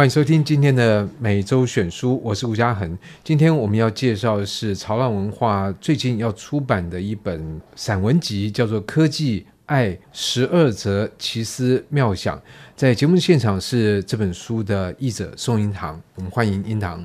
欢迎收听今天的每周选书，我是吴嘉恒。今天我们要介绍的是潮浪文化最近要出版的一本散文集，叫做《科技爱十二则奇思妙想》。在节目现场是这本书的译者宋英堂，我们欢迎英堂。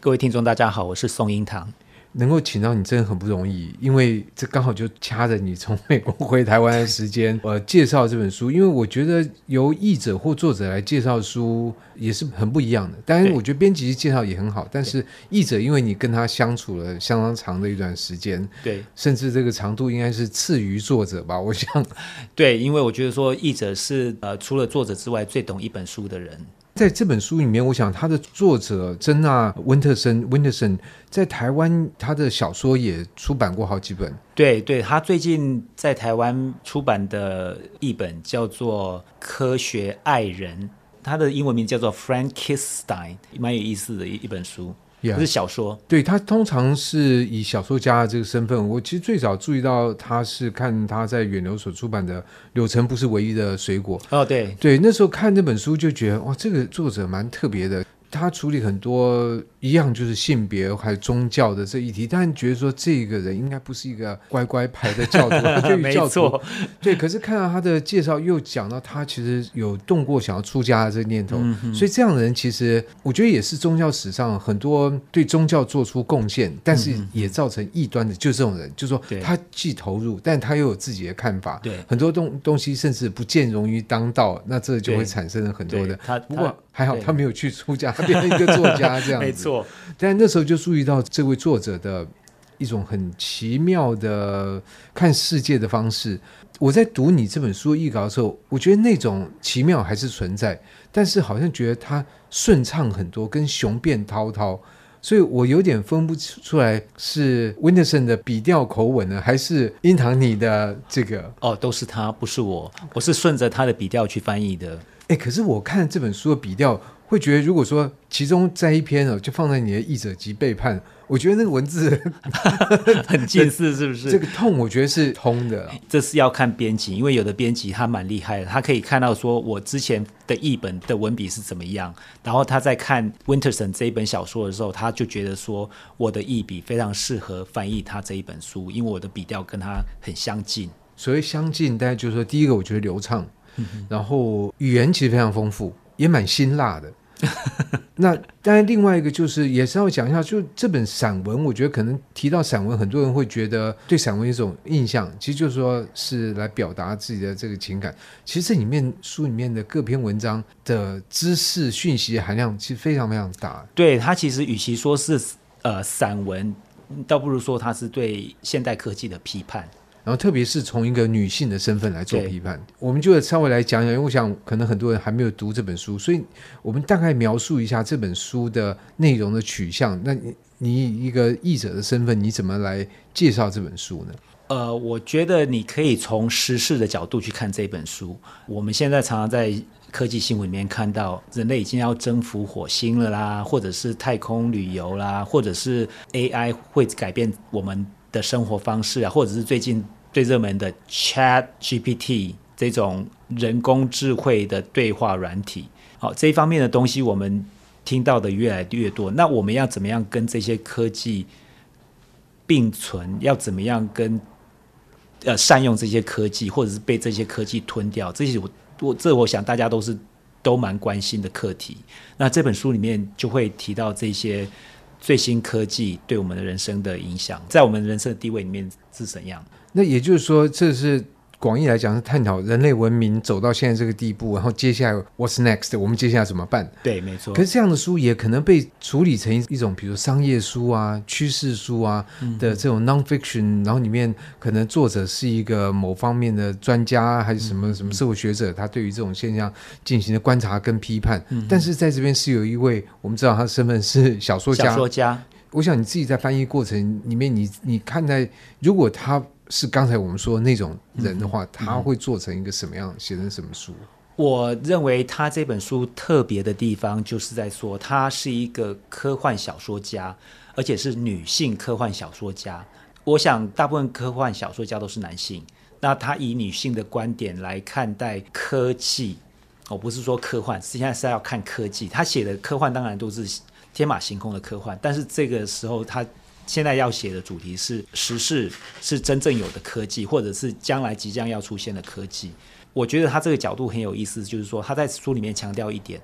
各位听众，大家好，我是宋英堂。能够请到你真的很不容易，因为这刚好就掐着你从美国回台湾的时间，呃，介绍这本书。因为我觉得由译者或作者来介绍书也是很不一样的。当然，我觉得编辑介绍也很好，但是译者因为你跟他相处了相当长的一段时间，对，甚至这个长度应该是次于作者吧？我想，对，因为我觉得说译者是呃，除了作者之外最懂一本书的人。在这本书里面，我想他的作者珍娜温特森温特森在台湾，他的小说也出版过好几本。对对，他最近在台湾出版的一本叫做《科学爱人》，他的英文名叫做《Frankenstein》，蛮有意思的一一本书。Yeah, 是小说，对，他通常是以小说家的这个身份。我其实最早注意到他是看他在远流所出版的《柳橙不是唯一的水果》。哦，对对，那时候看这本书就觉得哇，这个作者蛮特别的。他处理很多一样就是性别还有宗教的这一题，但觉得说这个人应该不是一个乖乖牌的教徒，对于教徒，对。可是看到他的介绍，又讲到他其实有动过想要出家的这个念头，嗯、所以这样的人其实我觉得也是宗教史上很多对宗教做出贡献，但是也造成异端的，就是这种人，嗯、就是说他既投入，但他又有自己的看法，对很多东东西甚至不见容于当道，那这就会产生了很多的。他不过还好他没有去出家。变成一个作家这样子，没错。但那时候就注意到这位作者的一种很奇妙的看世界的方式。我在读你这本书译稿的时候，我觉得那种奇妙还是存在，但是好像觉得它顺畅很多，跟雄辩滔滔。所以我有点分不出来是 Winterson 的笔调口吻呢，还是瑛堂你的这个？哦，都是他，不是我，我是顺着他的笔调去翻译的。哎，可是我看这本书的笔调。会觉得，如果说其中在一篇哦，就放在你的译者及背叛，我觉得那个文字 很近似，是不是？这个痛，我觉得是通的。这是要看编辑，因为有的编辑他蛮厉害的，他可以看到说我之前的译本的文笔是怎么样，然后他在看温特森这一本小说的时候，他就觉得说我的译笔非常适合翻译他这一本书，因为我的笔调跟他很相近。所谓相近，大家就是说，第一个我觉得流畅，然后语言其实非常丰富，也蛮辛辣的。那当然，另外一个就是也是要讲一下，就这本散文，我觉得可能提到散文，很多人会觉得对散文一种印象，其实就是说是来表达自己的这个情感。其实这里面书里面的各篇文章的知识讯息含量其实非常非常大。对，它其实与其说是呃散文，倒不如说它是对现代科技的批判。然后，特别是从一个女性的身份来做批判，我们就稍微来讲讲。因为我想，可能很多人还没有读这本书，所以我们大概描述一下这本书的内容的取向。那你，你一个译者的身份，你怎么来介绍这本书呢？呃，我觉得你可以从时事的角度去看这本书。我们现在常常在科技新闻里面看到，人类已经要征服火星了啦，或者是太空旅游啦，或者是 AI 会改变我们的生活方式啊，或者是最近最热门的 Chat GPT 这种人工智慧的对话软体，好，这一方面的东西我们听到的越来越多。那我们要怎么样跟这些科技并存？要怎么样跟呃善用这些科技，或者是被这些科技吞掉？这些我我这我想大家都是都蛮关心的课题。那这本书里面就会提到这些。最新科技对我们的人生的影响，在我们人生的地位里面是怎样？那也就是说，这是。广义来讲是探讨人类文明走到现在这个地步，然后接下来 What's next？我们接下来怎么办？对，没错。可是这样的书也可能被处理成一种，比如商业书啊、趋势书啊的这种 nonfiction，嗯，然后里面可能作者是一个某方面的专家，还是什么什么社会学者，他对于这种现象进行的观察跟批判。嗯，但是在这边是有一位，我们知道他的身份是小说家。小说家，我想你自己在翻译过程里面，你你看待如果他。是刚才我们说的那种人的话，嗯、他会做成一个什么样，写成什么书？我认为他这本书特别的地方，就是在说他是一个科幻小说家，而且是女性科幻小说家。我想大部分科幻小说家都是男性，那他以女性的观点来看待科技，哦，不是说科幻，现在是要看科技。他写的科幻当然都是天马行空的科幻，但是这个时候他现在要写的主题是时事，是真正有的科技，或者是将来即将要出现的科技。我觉得他这个角度很有意思，就是说他在书里面强调一点，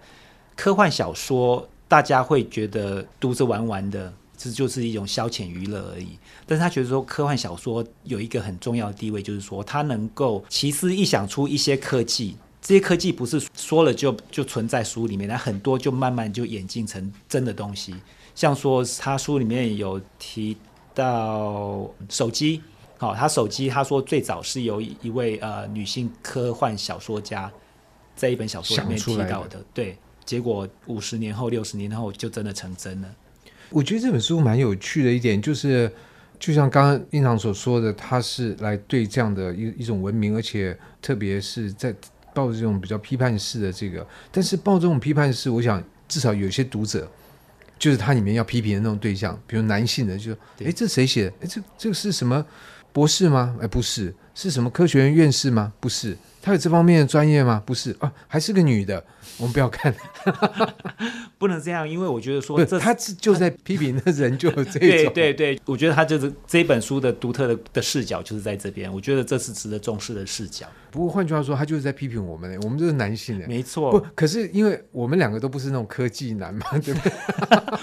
科幻小说大家会觉得读着玩玩的，这就是一种消遣娱乐而已。但是他觉得说科幻小说有一个很重要的地位，就是说它能够奇思异想出一些科技。这些科技不是说了就就存在书里面，那很多就慢慢就演进成真的东西。像说他书里面有提到手机，好，他手机他说最早是由一位呃女性科幻小说家在一本小说里面提到的，对。结果五十年后、六十年后就真的成真了。我觉得这本书蛮有趣的一点就是，就像刚刚印堂所说的，他是来对这样的一一种文明，而且特别是在。抱着这种比较批判式的这个，但是抱这种批判式，我想至少有些读者，就是他里面要批评的那种对象，比如男性的，就哎，这谁写的？哎，这这个是什么博士吗？哎，不是，是什么科学院院士吗？不是。他有这方面的专业吗？不是啊，还是个女的。我们不要看，不能这样，因为我觉得说这他就在批评的人就有这种。对对对，我觉得他就是这本书的独特的的视角就是在这边，我觉得这是值得重视的视角。不过换句话说，他就是在批评我们，我们就是男性的，没错。不，可是因为我们两个都不是那种科技男嘛，对不对？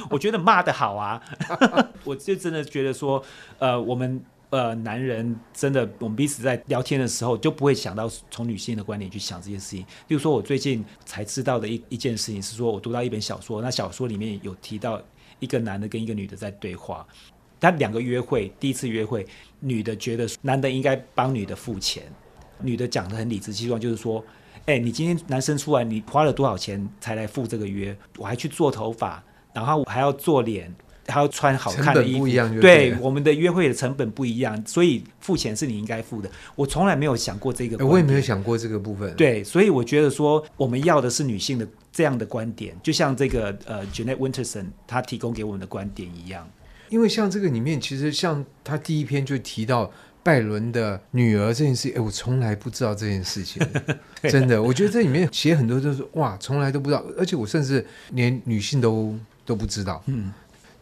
我觉得骂的好啊，我就真的觉得说，呃，我们。呃，男人真的，我们彼此在聊天的时候就不会想到从女性的观点去想这件事情。比如说，我最近才知道的一一件事情是说，我读到一本小说，那小说里面有提到一个男的跟一个女的在对话，他两个约会，第一次约会，女的觉得男的应该帮女的付钱，女的讲得很理直气壮，就是说，哎，你今天男生出来，你花了多少钱才来付这个约？我还去做头发，然后我还要做脸。还要穿好看的衣服，对，对，我们的约会的成本不一样，所以付钱是你应该付的。我从来没有想过这个，我也没有想过这个部分。对，所以我觉得说我们要的是女性的这样的观点，就像这个呃，Jeanette Winterson 她提供给我们的观点一样。因为像这个里面，其实像他第一篇就提到拜伦的女儿这件事，哎，我从来不知道这件事情，真的，我觉得这里面写很多都是哇，从来都不知道，而且我甚至连女性都都不知道，嗯。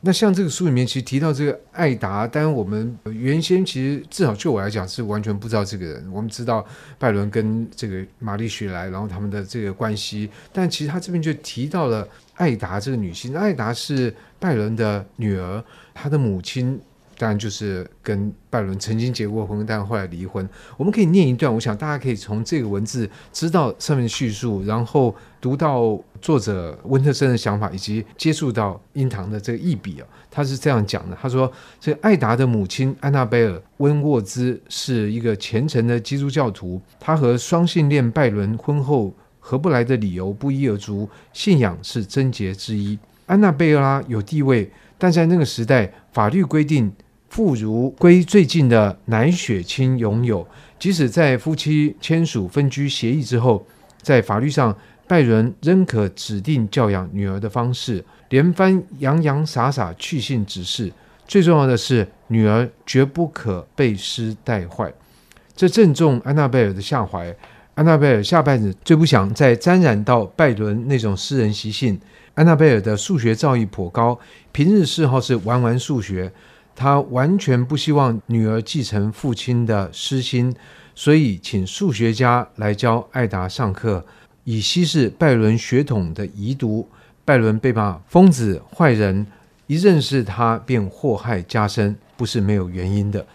那像这个书里面其实提到这个艾达，当然我们原先其实至少就我来讲是完全不知道这个人。我们知道拜伦跟这个玛丽雪莱，然后他们的这个关系，但其实他这边就提到了艾达这个女性。艾达是拜伦的女儿，她的母亲。当然就是跟拜伦曾经结过婚，但后来离婚。我们可以念一段，我想大家可以从这个文字知道上面的叙述，然后读到作者温特森的想法，以及接触到英唐的这个译笔啊。他是这样讲的：他说，这艾达的母亲安娜贝尔温沃兹是一个虔诚的基督教徒，他和双性恋拜伦婚后合不来的理由不一而足，信仰是贞洁之一。安娜贝拉有地位，但在那个时代，法律规定。妇孺归最近的男血亲拥有，即使在夫妻签署分居协议之后，在法律上，拜伦仍可指定教养女儿的方式，连番洋洋洒洒去信指示。最重要的是，女儿绝不可被施带坏。这正中安娜贝尔的下怀。安娜贝尔下辈子最不想再沾染到拜伦那种私人习性。安娜贝尔的数学造诣颇高，平日嗜好是玩玩数学。他完全不希望女儿继承父亲的私心，所以请数学家来教艾达上课，以稀释拜伦血统的遗毒。拜伦被骂疯子、坏人，一认识他便祸害加深，不是没有原因的。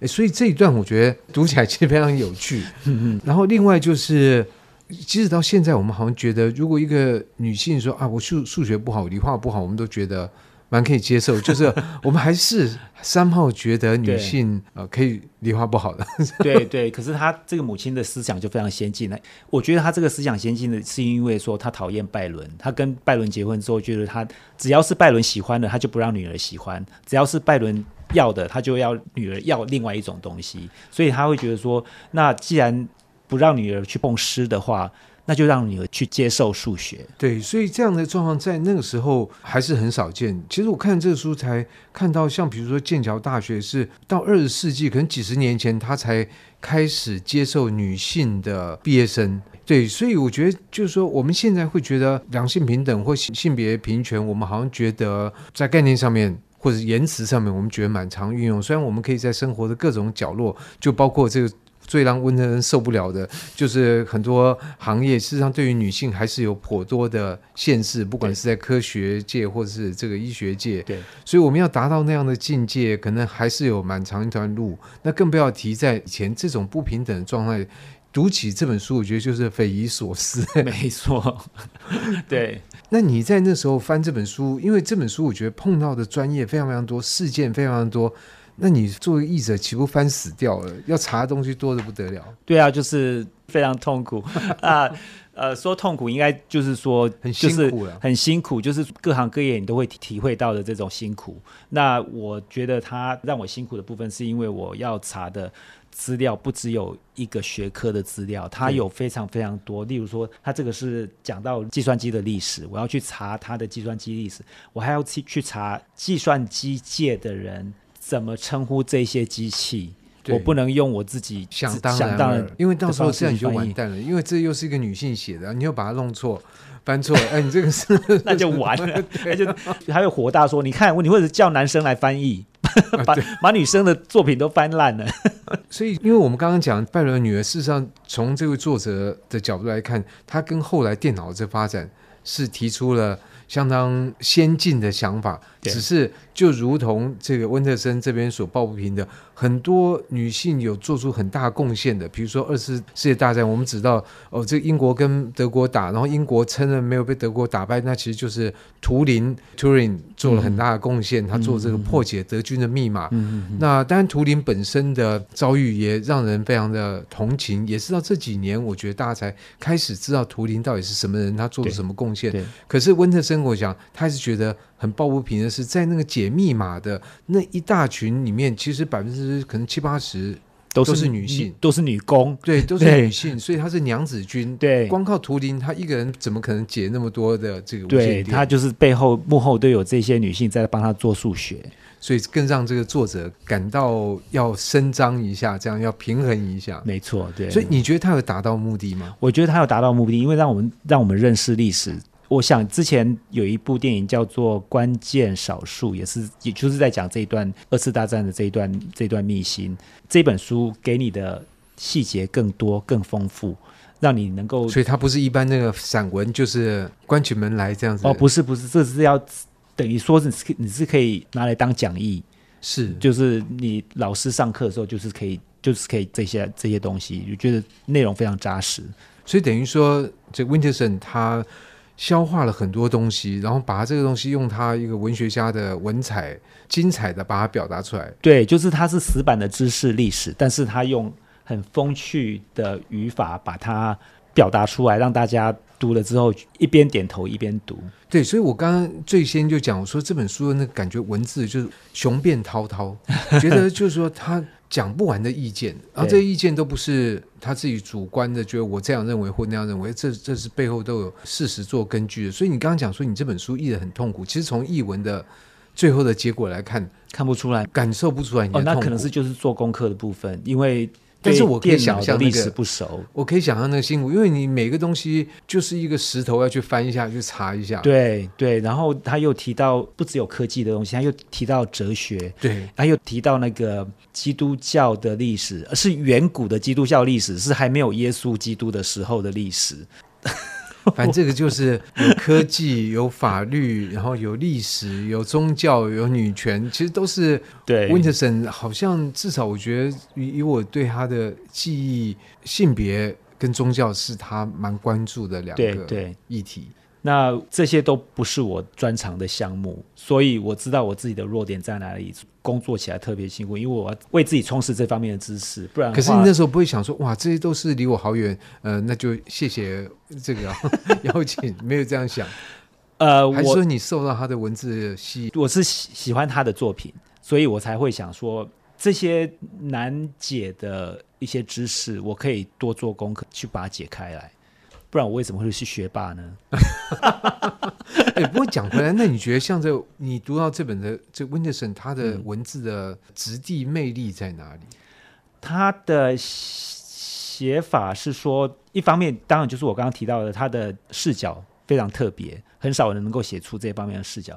诶，所以这一段我觉得读起来其实非常有趣。嗯嗯。然后另外就是，即使到现在，我们好像觉得，如果一个女性说啊，我数数学不好，理化不好，我们都觉得。蛮可以接受，就是 我们还是三号觉得女性呃可以理化不好的。对对，可是她这个母亲的思想就非常先进了。我觉得她这个思想先进的是因为说她讨厌拜伦，她跟拜伦结婚之后，觉得她只要是拜伦喜欢的，她就不让女儿喜欢；只要是拜伦要的，她就要女儿要另外一种东西。所以她会觉得说，那既然不让女儿去碰诗的话。那就让女儿去接受数学。对，所以这样的状况在那个时候还是很少见。其实我看这个书才看到，像比如说剑桥大学是到二十世纪，可能几十年前他才开始接受女性的毕业生。对，所以我觉得就是说，我们现在会觉得两性平等或性性别平权，我们好像觉得在概念上面或者言辞上面，我们觉得蛮常运用。虽然我们可以在生活的各种角落，就包括这个。最让温特森受不了的，就是很多行业事实上对于女性还是有颇多的限制，不管是在科学界或者是这个医学界。对，所以我们要达到那样的境界，可能还是有蛮长一段路。那更不要提在以前这种不平等的状态，读起这本书，我觉得就是匪夷所思。没错，对。那你在那时候翻这本书，因为这本书我觉得碰到的专业非常非常多，事件非常多。那你作为译者，岂不翻死掉了？要查的东西多的不得了。对啊，就是非常痛苦 啊。呃，说痛苦应该就是说很辛苦了，很辛苦，就是各行各业你都会体会到的这种辛苦。那我觉得他让我辛苦的部分，是因为我要查的资料不只有一个学科的资料，它有非常非常多。例如说，它这个是讲到计算机的历史，我要去查它的计算机历史，我还要去去查计算机界的人。怎么称呼这些机器？我不能用我自己想当然，当然，因为到时候这样你就完蛋了，因为这又是一个女性写的，你又把它弄错、翻错，哎，你这个是那就完了。那就还有火大说，你看，你或者叫男生来翻译，把把女生的作品都翻烂了。所以，因为我们刚刚讲拜伦的女儿，事实上从这位作者的角度来看，她跟后来电脑的这发展是提出了相当先进的想法，只是就如同这个温特森这边所抱不平的，很多女性有做出很大贡献的，比如说二次世界大战，我们知道哦，这个英国跟德国打，然后英国承认没有被德国打败，那其实就是图灵 Turing 做了很大的贡献，他做这个破解德军的密码。嗯那当然，图灵本身的遭遇也让人非常的同情，也是到这几年，我觉得大家才开始知道图灵到底是什么人，他做了什么贡献。可是温特森。我讲，他还是觉得很抱不平的是，在那个解密码的那一大群里面，其实百分之可能七八十都是女性，都是女工，对，都是女性，所以她是娘子军。对，光靠图灵，她一个人怎么可能解那么多的这个？对，她就是背后幕后都有这些女性在帮她做数学，所以更让这个作者感到要伸张一下，这样要平衡一下。没错，对。所以你觉得他有达到目的吗？我觉得他有达到目的，因为让我们让我们认识历史。我想之前有一部电影叫做《关键少数》，也是也就是在讲这一段二次大战的这一段这一段秘辛。这本书给你的细节更多、更丰富，让你能够。所以它不是一般那个散文，就是关起门来这样子。哦，不是不是，这是要等于说是你是可以拿来当讲义，是就是你老师上课的时候就是可以就是可以这些这些东西，就觉得内容非常扎实。所以等于说，这温特森他。消化了很多东西，然后把他这个东西用他一个文学家的文采，精彩的把它表达出来。对，就是他是死板的知识历史，但是他用很风趣的语法把它表达出来，让大家读了之后一边点头一边读。对，所以我刚刚最先就讲，我说这本书的那个感觉文字就是雄辩滔滔，觉得就是说他。讲不完的意见，然后这些意见都不是他自己主观的，觉得我这样认为或那样认为，这这是背后都有事实做根据的。所以你刚刚讲说你这本书译的很痛苦，其实从译文的最后的结果来看，看不出来，感受不出来你的痛苦。哦，那可能是就是做功课的部分，因为。但是我可以想象历史不熟，我可以想象那个辛苦，因为你每个东西就是一个石头要去翻一下，去查一下。对对，然后他又提到不只有科技的东西，他又提到哲学，对，他又提到那个基督教的历史，而是远古的基督教历史，是还没有耶稣基督的时候的历史。反正这个就是有科技、有法律，然后有历史、有宗教、有女权，其实都是对。温特森好像至少我觉得，以以我对他的记忆，性别跟宗教是他蛮关注的两个议题。那这些都不是我专长的项目，所以我知道我自己的弱点在哪里，工作起来特别辛苦，因为我要为自己充实这方面的知识，不然。可是你那时候不会想说，哇，这些都是离我好远，呃，那就谢谢这个 邀请，没有这样想。呃，还是说你受到他的文字吸引？我是喜喜欢他的作品，所以我才会想说，这些难解的一些知识，我可以多做功课去把它解开来。不然我为什么会是学霸呢？哎，不过讲回来，那你觉得像这你读到这本的这温特森，他的文字的质地魅力在哪里？他的。写法是说，一方面当然就是我刚刚提到的，他的视角非常特别，很少人能够写出这方面的视角。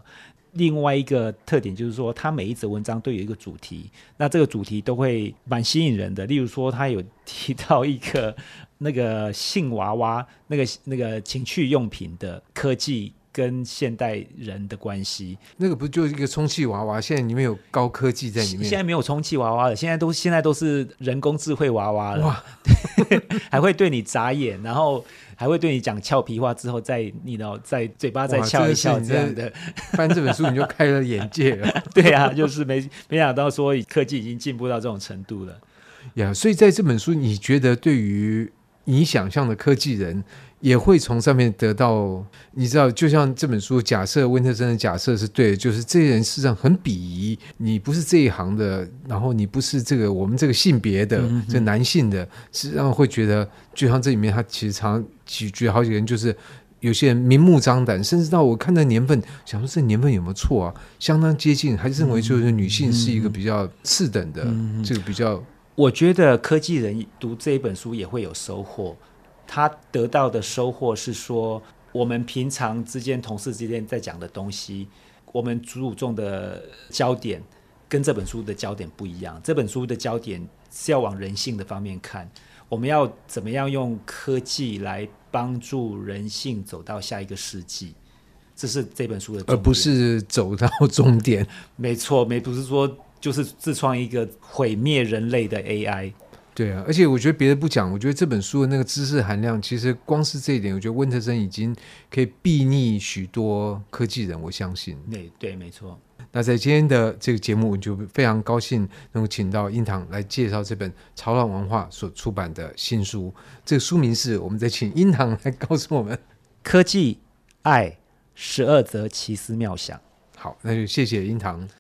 另外一个特点就是说，他每一则文章都有一个主题，那这个主题都会蛮吸引人的。例如说，他有提到一个 那个性娃娃，那个那个情趣用品的科技。跟现代人的关系，那个不就是一个充气娃娃？现在里面有高科技在里面。现在没有充气娃娃了，现在都现在都是人工智慧娃娃了。哇，还会对你眨眼，然后还会对你讲俏皮话，之后再你的在嘴巴再笑一笑这样的。翻这本书你就开了眼界了。对啊，就是没没想到说科技已经进步到这种程度了。呀，所以在这本书，你觉得对于你想象的科技人？也会从上面得到，你知道，就像这本书假设温特森的假设是对的，就是这些人事实上很鄙夷你，不是这一行的，然后你不是这个我们这个性别的，嗯、这男性的，实际上会觉得，就像这里面他其实常举举好几个人，就是有些人明目张胆，甚至到我看的年份，想说这年份有没有错啊？相当接近，还是认为就是女性是一个比较次等的，嗯、这个比较。我觉得科技人读这一本书也会有收获。他得到的收获是说，我们平常之间同事之间在讲的东西，我们注重的焦点跟这本书的焦点不一样。这本书的焦点是要往人性的方面看，我们要怎么样用科技来帮助人性走到下一个世纪，这是这本书的，而不是走到终点。没错，没不是说就是自创一个毁灭人类的 AI。对啊，而且我觉得别的不讲，我觉得这本书的那个知识含量，其实光是这一点，我觉得温特森已经可以睥睨许多科技人。我相信，对对，没错。那在今天的这个节目，我就非常高兴能够请到英堂来介绍这本潮浪文化所出版的新书。这个书名是，我们再请英堂来告诉我们：科技爱十二则奇思妙想。好，那就谢谢英堂。